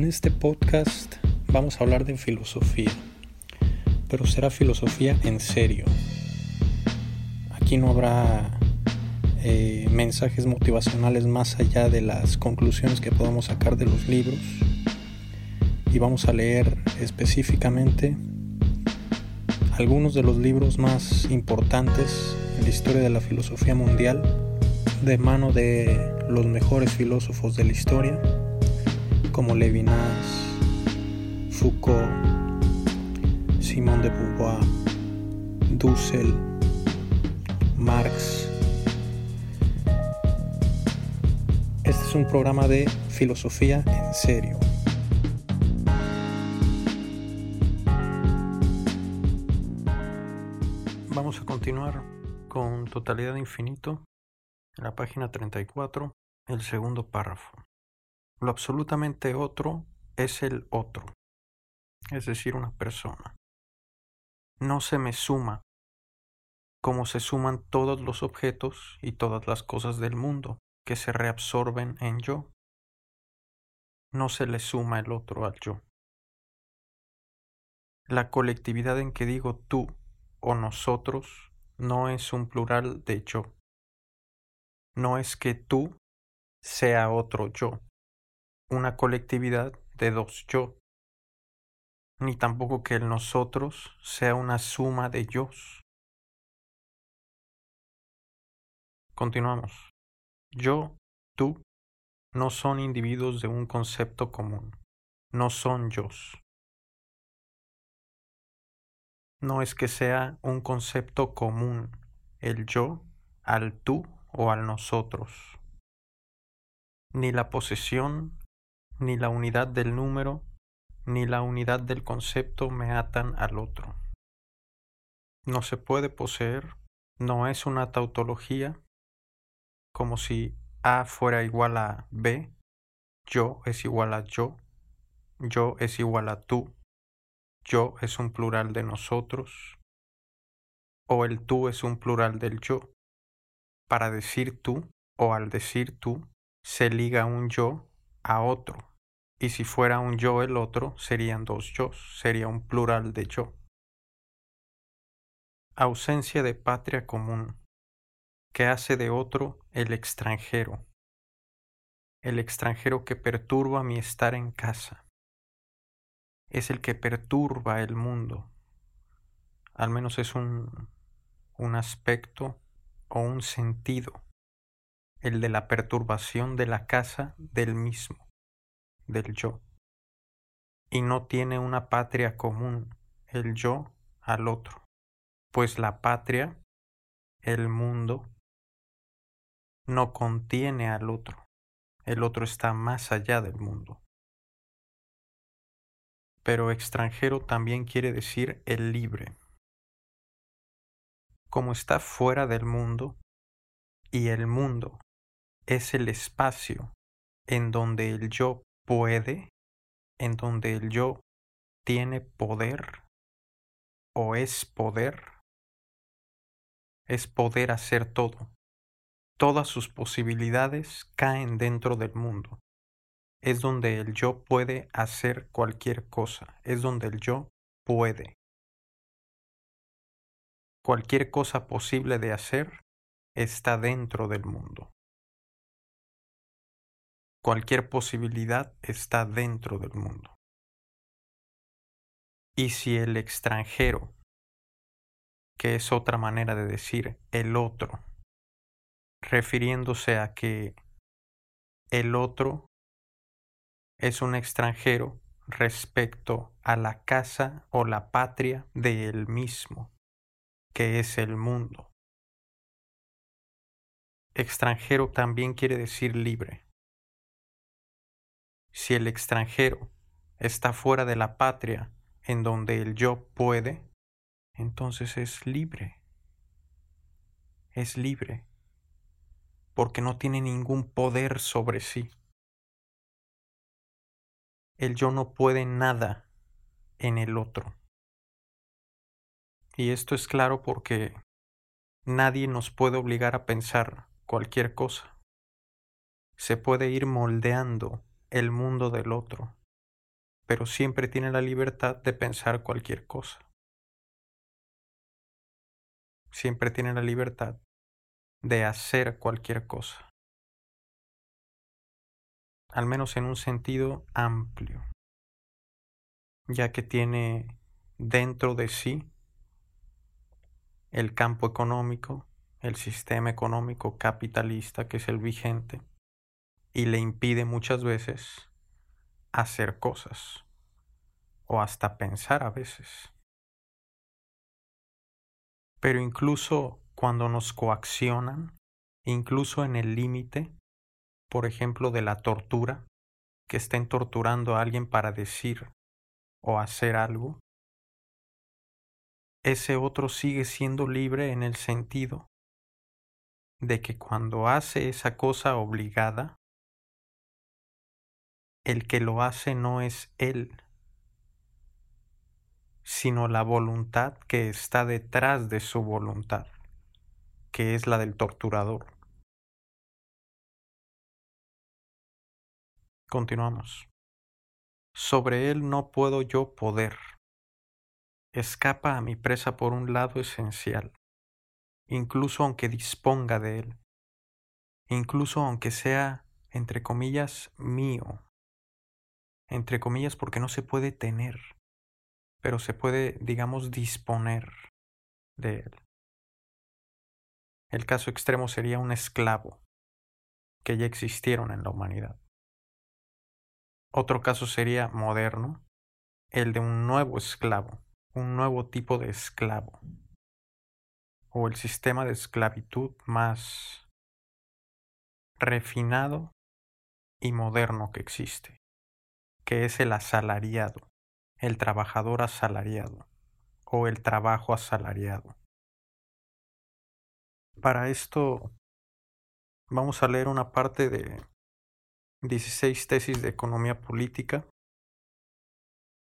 En este podcast vamos a hablar de filosofía, pero será filosofía en serio. Aquí no habrá eh, mensajes motivacionales más allá de las conclusiones que podamos sacar de los libros y vamos a leer específicamente algunos de los libros más importantes en la historia de la filosofía mundial de mano de los mejores filósofos de la historia como Levinas, Foucault, Simón de Beauvoir, Dussel, Marx. Este es un programa de filosofía en serio. Vamos a continuar con totalidad infinito en la página 34, el segundo párrafo. Lo absolutamente otro es el otro, es decir, una persona. No se me suma como se suman todos los objetos y todas las cosas del mundo que se reabsorben en yo. No se le suma el otro al yo. La colectividad en que digo tú o nosotros no es un plural de yo. No es que tú sea otro yo una colectividad de dos yo, ni tampoco que el nosotros sea una suma de yo. Continuamos. Yo, tú, no son individuos de un concepto común, no son yo. No es que sea un concepto común el yo al tú o al nosotros, ni la posesión ni la unidad del número, ni la unidad del concepto me atan al otro. No se puede poseer, no es una tautología, como si A fuera igual a B, yo es igual a yo, yo es igual a tú, yo es un plural de nosotros, o el tú es un plural del yo. Para decir tú o al decir tú se liga un yo a otro y si fuera un yo el otro, serían dos yo, sería un plural de yo. Ausencia de patria común, que hace de otro el extranjero, el extranjero que perturba mi estar en casa. Es el que perturba el mundo, al menos es un, un aspecto o un sentido, el de la perturbación de la casa del mismo del yo. Y no tiene una patria común, el yo al otro, pues la patria, el mundo, no contiene al otro, el otro está más allá del mundo. Pero extranjero también quiere decir el libre. Como está fuera del mundo, y el mundo es el espacio en donde el yo puede, en donde el yo tiene poder o es poder, es poder hacer todo. Todas sus posibilidades caen dentro del mundo. Es donde el yo puede hacer cualquier cosa. Es donde el yo puede. Cualquier cosa posible de hacer está dentro del mundo. Cualquier posibilidad está dentro del mundo. Y si el extranjero, que es otra manera de decir el otro, refiriéndose a que el otro es un extranjero respecto a la casa o la patria de él mismo, que es el mundo. Extranjero también quiere decir libre. Si el extranjero está fuera de la patria en donde el yo puede, entonces es libre. Es libre porque no tiene ningún poder sobre sí. El yo no puede nada en el otro. Y esto es claro porque nadie nos puede obligar a pensar cualquier cosa. Se puede ir moldeando el mundo del otro, pero siempre tiene la libertad de pensar cualquier cosa. Siempre tiene la libertad de hacer cualquier cosa, al menos en un sentido amplio, ya que tiene dentro de sí el campo económico, el sistema económico capitalista que es el vigente, y le impide muchas veces hacer cosas o hasta pensar a veces. Pero incluso cuando nos coaccionan, incluso en el límite, por ejemplo, de la tortura, que estén torturando a alguien para decir o hacer algo, ese otro sigue siendo libre en el sentido de que cuando hace esa cosa obligada, el que lo hace no es él, sino la voluntad que está detrás de su voluntad, que es la del torturador. Continuamos. Sobre él no puedo yo poder. Escapa a mi presa por un lado esencial, incluso aunque disponga de él, incluso aunque sea, entre comillas, mío, entre comillas porque no se puede tener, pero se puede, digamos, disponer de él. El caso extremo sería un esclavo, que ya existieron en la humanidad. Otro caso sería moderno, el de un nuevo esclavo, un nuevo tipo de esclavo, o el sistema de esclavitud más refinado y moderno que existe que es el asalariado, el trabajador asalariado o el trabajo asalariado. Para esto vamos a leer una parte de 16 tesis de economía política.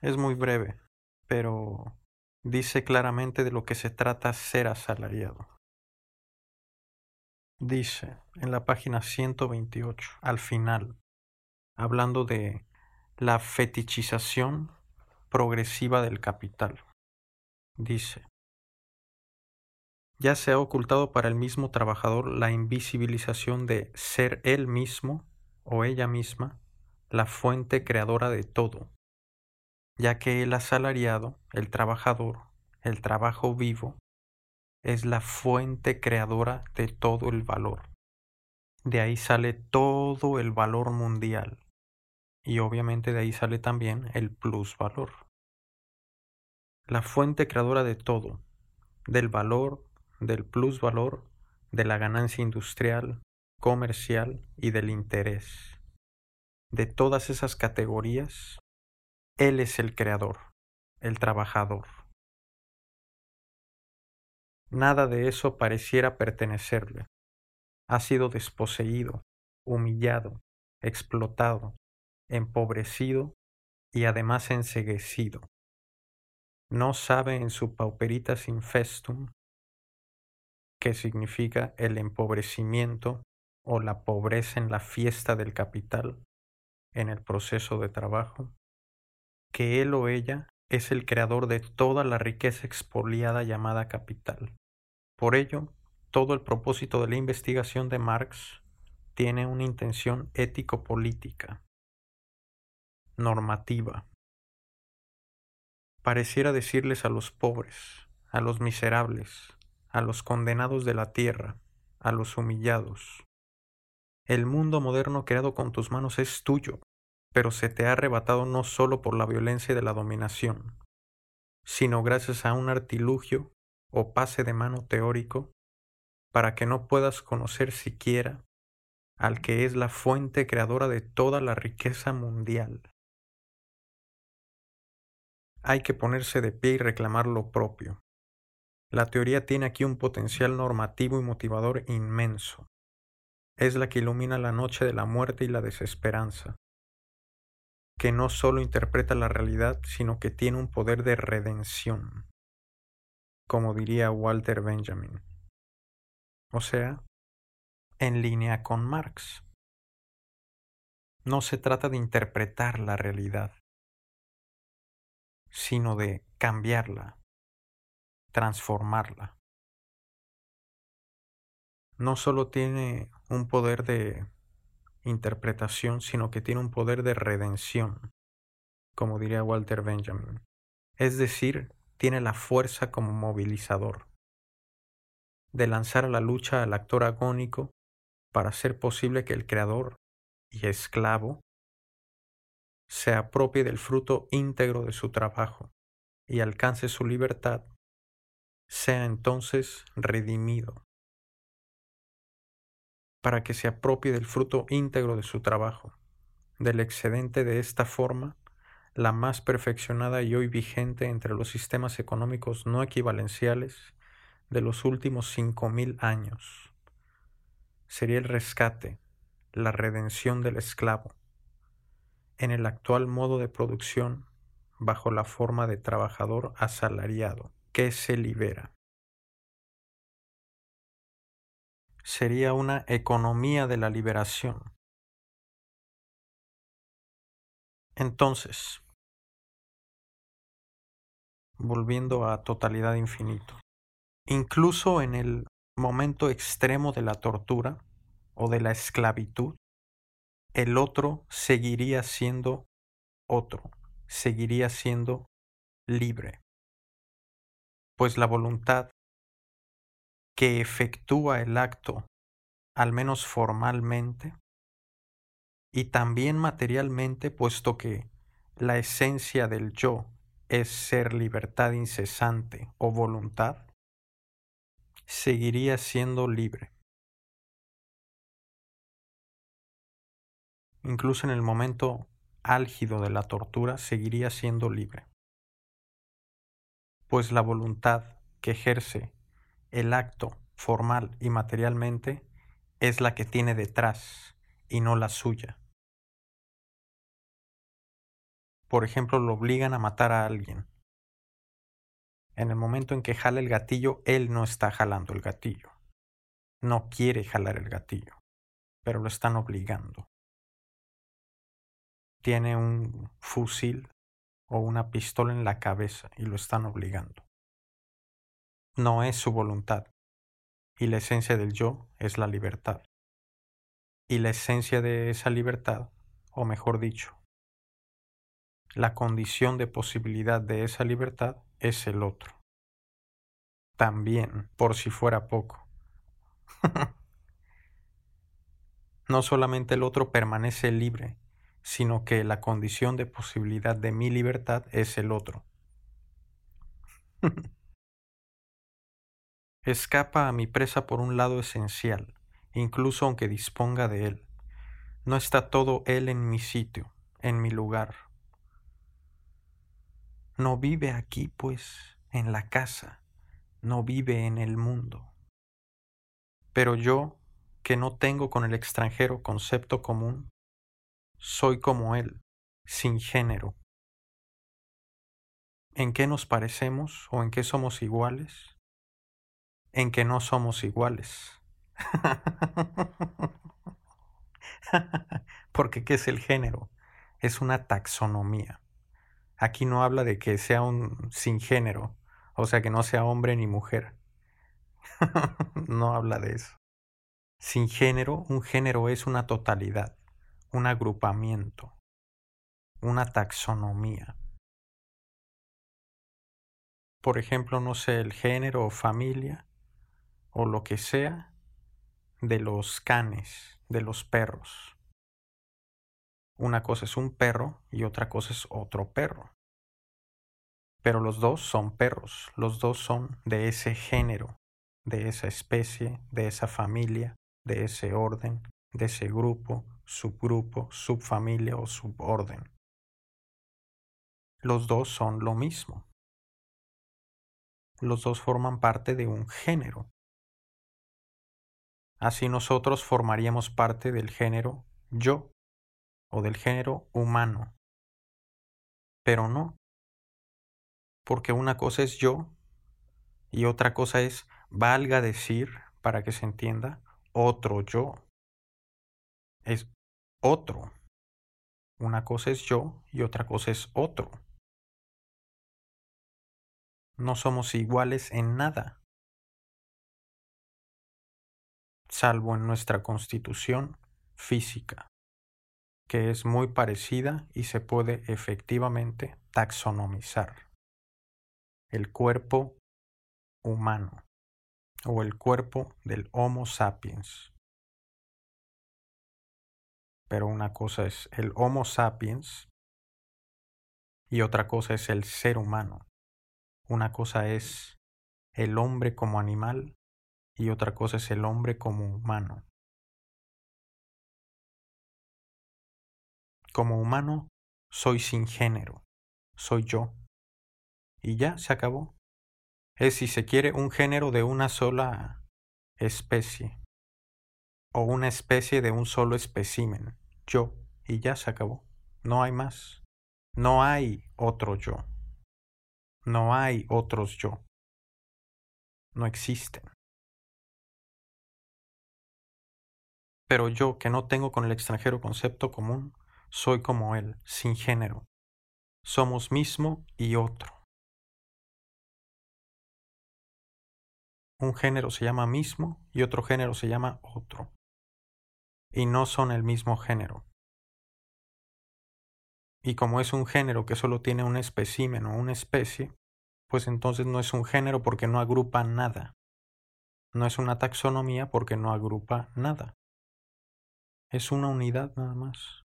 Es muy breve, pero dice claramente de lo que se trata ser asalariado. Dice en la página 128, al final, hablando de la fetichización progresiva del capital. Dice, ya se ha ocultado para el mismo trabajador la invisibilización de ser él mismo o ella misma la fuente creadora de todo, ya que el asalariado, el trabajador, el trabajo vivo, es la fuente creadora de todo el valor. De ahí sale todo el valor mundial, y obviamente de ahí sale también el plusvalor. La fuente creadora de todo, del valor, del plusvalor, de la ganancia industrial, comercial y del interés. De todas esas categorías, Él es el creador, el trabajador. Nada de eso pareciera pertenecerle. Ha sido desposeído, humillado, explotado, empobrecido y además enseguecido. No sabe en su pauperitas infestum, que significa el empobrecimiento o la pobreza en la fiesta del capital, en el proceso de trabajo, que él o ella es el creador de toda la riqueza expoliada llamada capital. Por ello, todo el propósito de la investigación de Marx tiene una intención ético-política, normativa. Pareciera decirles a los pobres, a los miserables, a los condenados de la tierra, a los humillados. El mundo moderno creado con tus manos es tuyo, pero se te ha arrebatado no solo por la violencia de la dominación, sino gracias a un artilugio o pase de mano teórico para que no puedas conocer siquiera al que es la fuente creadora de toda la riqueza mundial hay que ponerse de pie y reclamar lo propio. La teoría tiene aquí un potencial normativo y motivador inmenso. Es la que ilumina la noche de la muerte y la desesperanza, que no solo interpreta la realidad, sino que tiene un poder de redención, como diría Walter Benjamin. O sea, en línea con Marx. No se trata de interpretar la realidad, sino de cambiarla, transformarla. No solo tiene un poder de interpretación, sino que tiene un poder de redención, como diría Walter Benjamin. Es decir, tiene la fuerza como movilizador, de lanzar a la lucha al actor agónico para hacer posible que el creador y esclavo se apropie del fruto íntegro de su trabajo y alcance su libertad, sea entonces redimido. Para que se apropie del fruto íntegro de su trabajo, del excedente de esta forma, la más perfeccionada y hoy vigente entre los sistemas económicos no equivalenciales de los últimos cinco mil años. Sería el rescate, la redención del esclavo, en el actual modo de producción bajo la forma de trabajador asalariado que se libera. Sería una economía de la liberación. Entonces, volviendo a totalidad infinito, incluso en el momento extremo de la tortura o de la esclavitud, el otro seguiría siendo otro, seguiría siendo libre. Pues la voluntad que efectúa el acto, al menos formalmente, y también materialmente, puesto que la esencia del yo es ser libertad incesante o voluntad, seguiría siendo libre. Incluso en el momento álgido de la tortura, seguiría siendo libre. Pues la voluntad que ejerce el acto formal y materialmente es la que tiene detrás y no la suya. Por ejemplo, lo obligan a matar a alguien en el momento en que jala el gatillo, él no está jalando el gatillo. No quiere jalar el gatillo, pero lo están obligando. Tiene un fusil o una pistola en la cabeza y lo están obligando. No es su voluntad. Y la esencia del yo es la libertad. Y la esencia de esa libertad, o mejor dicho, la condición de posibilidad de esa libertad es el otro. También, por si fuera poco. no solamente el otro permanece libre, sino que la condición de posibilidad de mi libertad es el otro. Escapa a mi presa por un lado esencial, incluso aunque disponga de él. No está todo él en mi sitio, en mi lugar, no vive aquí, pues, en la casa, no vive en el mundo. Pero yo, que no tengo con el extranjero concepto común, soy como él, sin género. ¿En qué nos parecemos o en qué somos iguales? En que no somos iguales. Porque ¿qué es el género? Es una taxonomía. Aquí no habla de que sea un sin género, o sea, que no sea hombre ni mujer. no habla de eso. Sin género, un género es una totalidad, un agrupamiento, una taxonomía. Por ejemplo, no sé, el género o familia o lo que sea de los canes, de los perros. Una cosa es un perro y otra cosa es otro perro. Pero los dos son perros, los dos son de ese género, de esa especie, de esa familia, de ese orden, de ese grupo, subgrupo, subfamilia o suborden. Los dos son lo mismo. Los dos forman parte de un género. Así nosotros formaríamos parte del género yo o del género humano. Pero no, porque una cosa es yo y otra cosa es, valga decir, para que se entienda, otro yo. Es otro. Una cosa es yo y otra cosa es otro. No somos iguales en nada, salvo en nuestra constitución física, que es muy parecida y se puede efectivamente taxonomizar. El cuerpo humano o el cuerpo del Homo sapiens. Pero una cosa es el Homo sapiens y otra cosa es el ser humano. Una cosa es el hombre como animal y otra cosa es el hombre como humano. Como humano soy sin género, soy yo. Y ya se acabó es, si se quiere, un género de una sola especie o una especie de un solo especímen, yo, y ya se acabó. No hay más. No hay otro yo. No hay otros yo. No existen. Pero yo, que no tengo con el extranjero concepto común, soy como él, sin género. Somos mismo y otro. Un género se llama mismo y otro género se llama otro. Y no son el mismo género. Y como es un género que solo tiene un espécimen o una especie, pues entonces no es un género porque no agrupa nada. No es una taxonomía porque no agrupa nada. Es una unidad nada más.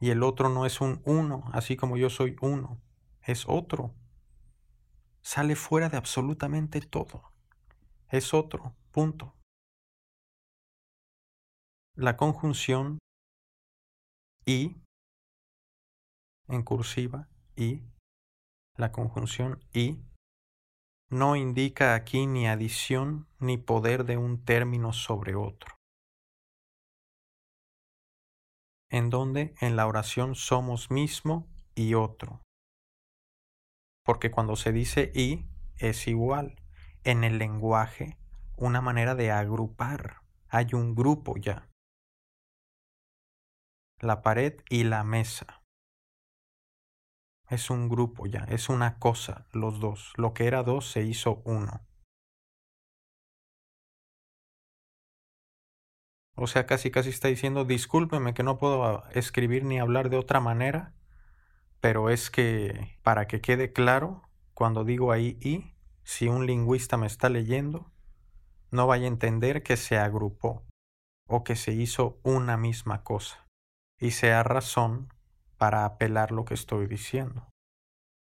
Y el otro no es un uno, así como yo soy uno, es otro sale fuera de absolutamente todo. Es otro, punto. La conjunción y en cursiva y la conjunción y no indica aquí ni adición ni poder de un término sobre otro. En donde en la oración somos mismo y otro porque cuando se dice y es igual. En el lenguaje, una manera de agrupar. Hay un grupo ya. La pared y la mesa. Es un grupo ya, es una cosa, los dos. Lo que era dos se hizo uno. O sea, casi casi está diciendo, discúlpeme que no puedo escribir ni hablar de otra manera, pero es que para que quede claro, cuando digo ahí y, si un lingüista me está leyendo, no vaya a entender que se agrupó o que se hizo una misma cosa y sea razón para apelar lo que estoy diciendo.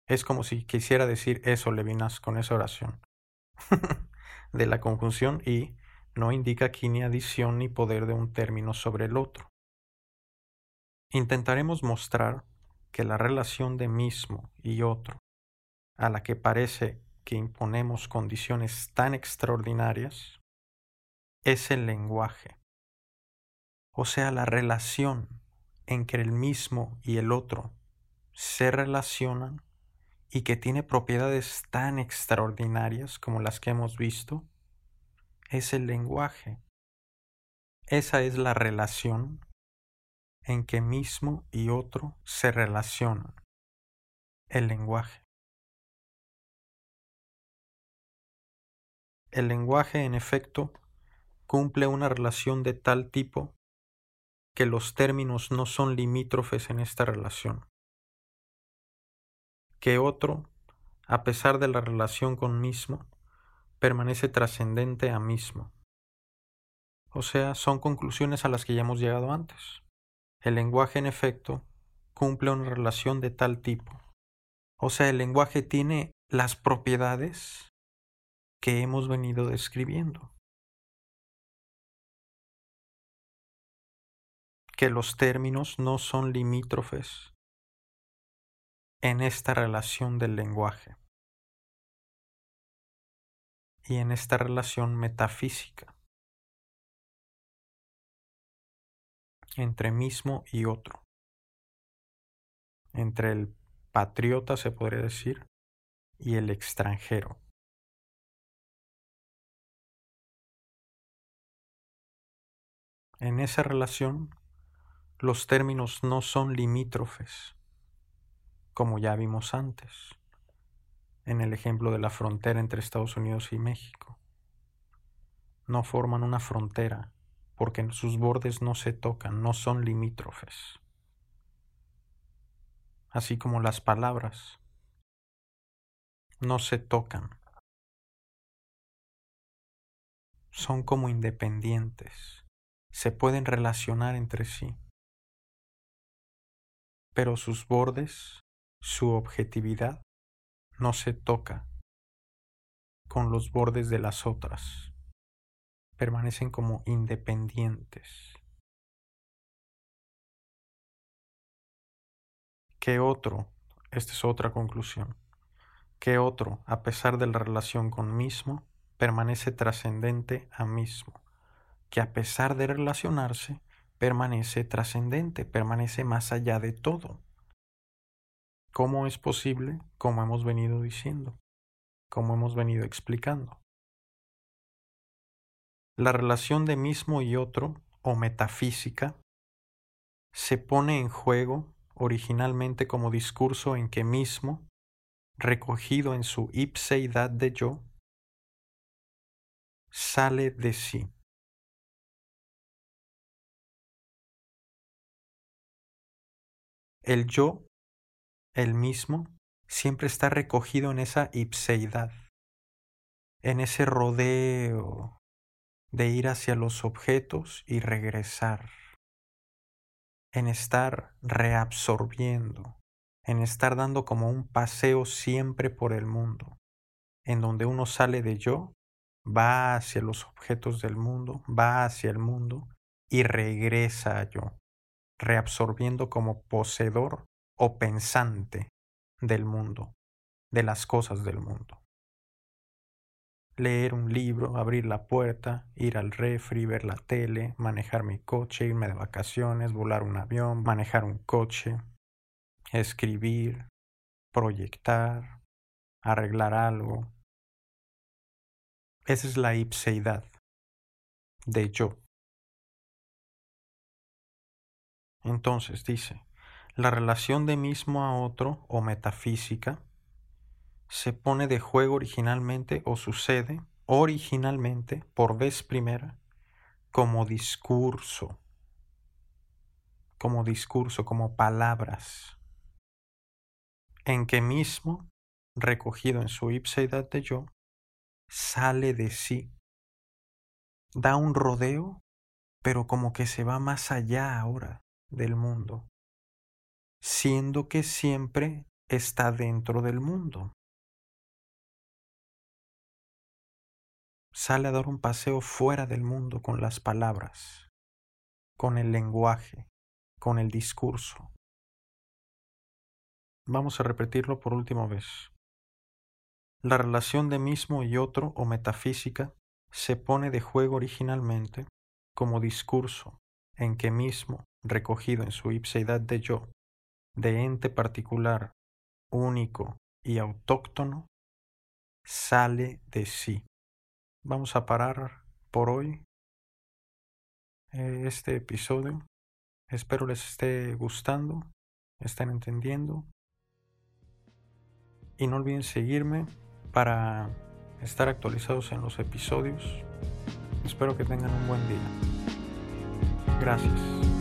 Es como si quisiera decir eso, Levinas, con esa oración. de la conjunción y no indica aquí ni adición ni poder de un término sobre el otro. Intentaremos mostrar que la relación de mismo y otro, a la que parece que imponemos condiciones tan extraordinarias, es el lenguaje, o sea, la relación en que el mismo y el otro se relacionan y que tiene propiedades tan extraordinarias como las que hemos visto, es el lenguaje. Esa es la relación en que mismo y otro se relacionan. El lenguaje. El lenguaje, en efecto, cumple una relación de tal tipo que los términos no son limítrofes en esta relación. Que otro, a pesar de la relación con mismo, permanece trascendente a mismo. O sea, son conclusiones a las que ya hemos llegado antes. El lenguaje, en efecto, cumple una relación de tal tipo. O sea, el lenguaje tiene las propiedades que hemos venido describiendo. Que los términos no son limítrofes en esta relación del lenguaje y en esta relación metafísica. entre mismo y otro, entre el patriota, se podría decir, y el extranjero. En esa relación, los términos no son limítrofes, como ya vimos antes, en el ejemplo de la frontera entre Estados Unidos y México. No forman una frontera porque sus bordes no se tocan, no son limítrofes. Así como las palabras no se tocan. Son como independientes, se pueden relacionar entre sí, pero sus bordes, su objetividad, no se toca con los bordes de las otras, permanecen como independientes. ¿Qué otro? Esta es otra conclusión. ¿Qué otro, a pesar de la relación con mismo, permanece trascendente a mismo? Que a pesar de relacionarse, permanece trascendente, permanece más allá de todo. ¿Cómo es posible? Como hemos venido diciendo, como hemos venido explicando. La relación de mismo y otro, o metafísica, se pone en juego originalmente como discurso en que mismo, recogido en su ipseidad de yo, sale de sí. El yo el mismo siempre está recogido en esa ipseidad, en ese rodeo de ir hacia los objetos y regresar, en estar reabsorbiendo, en estar dando como un paseo siempre por el mundo, en donde uno sale de yo, va hacia los objetos del mundo, va hacia el mundo y regresa a yo, reabsorbiendo como poseedor o pensante del mundo, de las cosas del mundo. Leer un libro, abrir la puerta, ir al refri, ver la tele, manejar mi coche, irme de vacaciones, volar un avión, manejar un coche, escribir, proyectar, arreglar algo. Esa es la ipseidad de yo. Entonces dice, la relación de mismo a otro o metafísica se pone de juego originalmente o sucede originalmente por vez primera como discurso, como discurso, como palabras, en que mismo, recogido en su ipseidad de yo, sale de sí, da un rodeo, pero como que se va más allá ahora del mundo siendo que siempre está dentro del mundo. Sale a dar un paseo fuera del mundo con las palabras, con el lenguaje, con el discurso. Vamos a repetirlo por última vez. La relación de mismo y otro o metafísica se pone de juego originalmente como discurso en que mismo, recogido en su ipseidad de yo, de ente particular, único y autóctono, sale de sí. Vamos a parar por hoy eh, este episodio. Espero les esté gustando, estén entendiendo. Y no olviden seguirme para estar actualizados en los episodios. Espero que tengan un buen día. Gracias.